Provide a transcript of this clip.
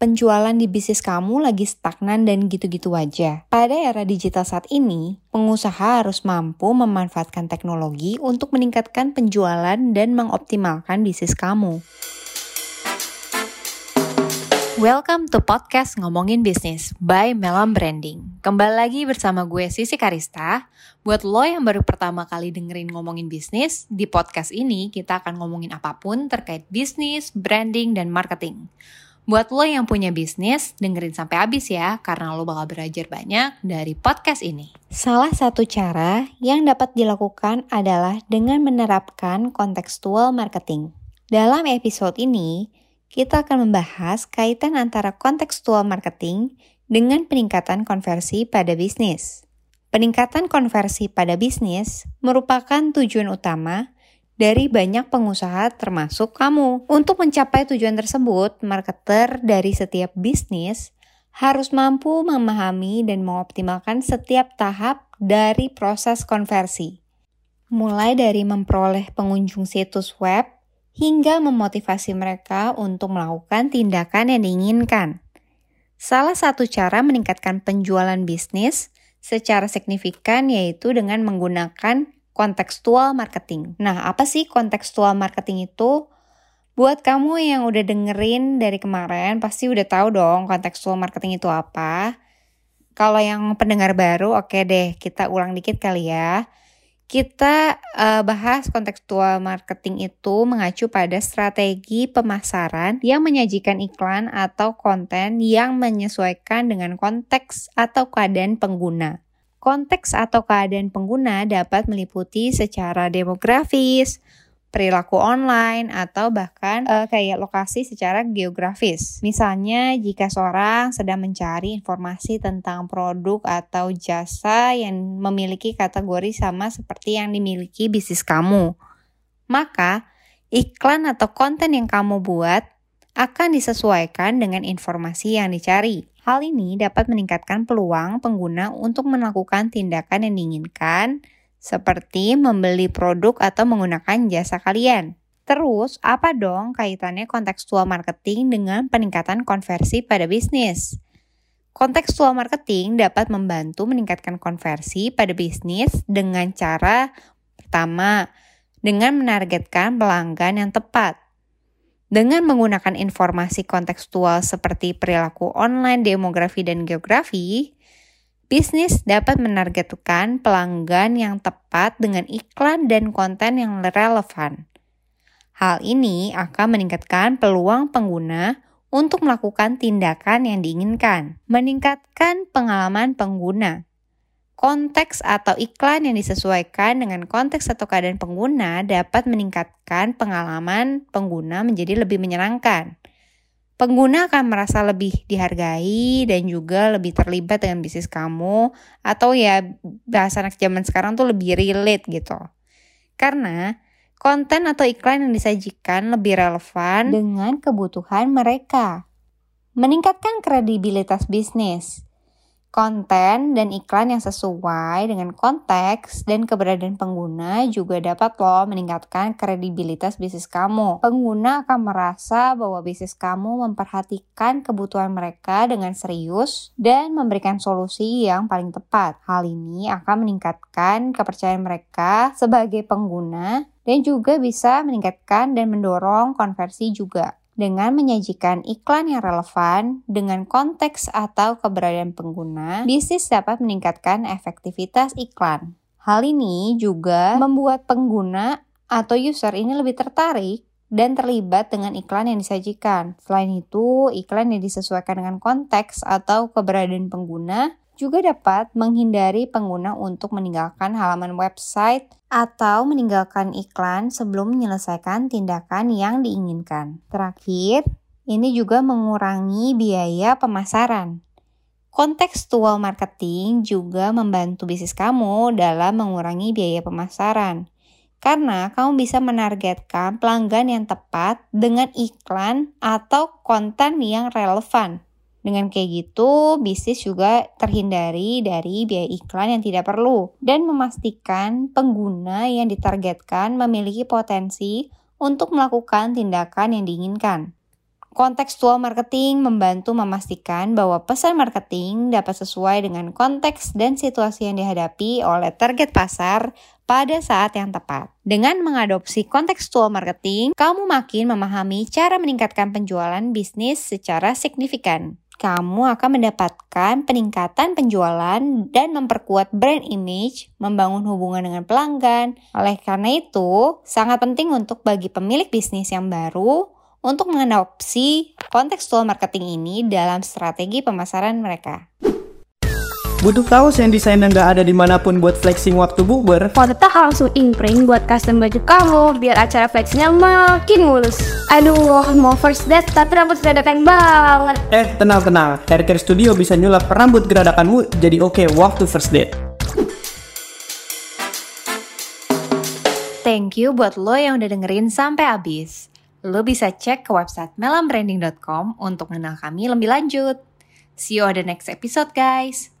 penjualan di bisnis kamu lagi stagnan dan gitu-gitu aja. Pada era digital saat ini, pengusaha harus mampu memanfaatkan teknologi untuk meningkatkan penjualan dan mengoptimalkan bisnis kamu. Welcome to podcast Ngomongin Bisnis by Melam Branding. Kembali lagi bersama gue Sisi Karista. Buat lo yang baru pertama kali dengerin ngomongin bisnis, di podcast ini kita akan ngomongin apa pun terkait bisnis, branding, dan marketing. Buat lo yang punya bisnis, dengerin sampai habis ya, karena lo bakal belajar banyak dari podcast ini. Salah satu cara yang dapat dilakukan adalah dengan menerapkan kontekstual marketing. Dalam episode ini, kita akan membahas kaitan antara kontekstual marketing dengan peningkatan konversi pada bisnis. Peningkatan konversi pada bisnis merupakan tujuan utama dari banyak pengusaha termasuk kamu. Untuk mencapai tujuan tersebut, marketer dari setiap bisnis harus mampu memahami dan mengoptimalkan setiap tahap dari proses konversi. Mulai dari memperoleh pengunjung situs web hingga memotivasi mereka untuk melakukan tindakan yang diinginkan. Salah satu cara meningkatkan penjualan bisnis secara signifikan yaitu dengan menggunakan kontekstual marketing. Nah, apa sih kontekstual marketing itu? Buat kamu yang udah dengerin dari kemarin, pasti udah tahu dong kontekstual marketing itu apa. Kalau yang pendengar baru, oke okay deh, kita ulang dikit kali ya. Kita uh, bahas kontekstual marketing itu mengacu pada strategi pemasaran yang menyajikan iklan atau konten yang menyesuaikan dengan konteks atau keadaan pengguna. Konteks atau keadaan pengguna dapat meliputi secara demografis, perilaku online, atau bahkan uh, kayak lokasi secara geografis. Misalnya, jika seorang sedang mencari informasi tentang produk atau jasa yang memiliki kategori sama seperti yang dimiliki bisnis kamu, maka iklan atau konten yang kamu buat akan disesuaikan dengan informasi yang dicari. Hal ini dapat meningkatkan peluang pengguna untuk melakukan tindakan yang diinginkan seperti membeli produk atau menggunakan jasa kalian. Terus, apa dong kaitannya kontekstual marketing dengan peningkatan konversi pada bisnis? Kontekstual marketing dapat membantu meningkatkan konversi pada bisnis dengan cara pertama, dengan menargetkan pelanggan yang tepat. Dengan menggunakan informasi kontekstual seperti perilaku online, demografi, dan geografi, Bisnis dapat menargetkan pelanggan yang tepat dengan iklan dan konten yang relevan. Hal ini akan meningkatkan peluang pengguna untuk melakukan tindakan yang diinginkan, meningkatkan pengalaman pengguna. Konteks atau iklan yang disesuaikan dengan konteks atau keadaan pengguna dapat meningkatkan pengalaman pengguna menjadi lebih menyenangkan pengguna akan merasa lebih dihargai dan juga lebih terlibat dengan bisnis kamu atau ya bahasa anak zaman sekarang tuh lebih relate gitu. Karena konten atau iklan yang disajikan lebih relevan dengan kebutuhan mereka. Meningkatkan kredibilitas bisnis konten dan iklan yang sesuai dengan konteks dan keberadaan pengguna juga dapat loh meningkatkan kredibilitas bisnis kamu. Pengguna akan merasa bahwa bisnis kamu memperhatikan kebutuhan mereka dengan serius dan memberikan solusi yang paling tepat. Hal ini akan meningkatkan kepercayaan mereka sebagai pengguna dan juga bisa meningkatkan dan mendorong konversi juga dengan menyajikan iklan yang relevan dengan konteks atau keberadaan pengguna, bisnis dapat meningkatkan efektivitas iklan. Hal ini juga membuat pengguna atau user ini lebih tertarik dan terlibat dengan iklan yang disajikan. Selain itu, iklan yang disesuaikan dengan konteks atau keberadaan pengguna juga dapat menghindari pengguna untuk meninggalkan halaman website atau meninggalkan iklan sebelum menyelesaikan tindakan yang diinginkan. Terakhir, ini juga mengurangi biaya pemasaran. Kontekstual marketing juga membantu bisnis kamu dalam mengurangi biaya pemasaran. Karena kamu bisa menargetkan pelanggan yang tepat dengan iklan atau konten yang relevan. Dengan kayak gitu, bisnis juga terhindari dari biaya iklan yang tidak perlu dan memastikan pengguna yang ditargetkan memiliki potensi untuk melakukan tindakan yang diinginkan. Kontekstual marketing membantu memastikan bahwa pesan marketing dapat sesuai dengan konteks dan situasi yang dihadapi oleh target pasar pada saat yang tepat. Dengan mengadopsi kontekstual marketing, kamu makin memahami cara meningkatkan penjualan bisnis secara signifikan kamu akan mendapatkan peningkatan penjualan dan memperkuat brand image, membangun hubungan dengan pelanggan. Oleh karena itu, sangat penting untuk bagi pemilik bisnis yang baru untuk mengadopsi kontekstual marketing ini dalam strategi pemasaran mereka. Butuh kaos yang desainnya nggak ada di mana pun buat flexing waktu bukber? Foto langsung imprint buat custom baju kamu biar acara flexingnya makin mulus. Aduh, mau first date tapi rambut geradakan banget. Eh, tenang-tenang. Haircare Studio bisa nyulap rambut geradakanmu jadi oke okay waktu first date. Thank you buat lo yang udah dengerin sampai habis. Lo bisa cek ke website melambranding.com untuk mengenal kami lebih lanjut. See you on the next episode guys.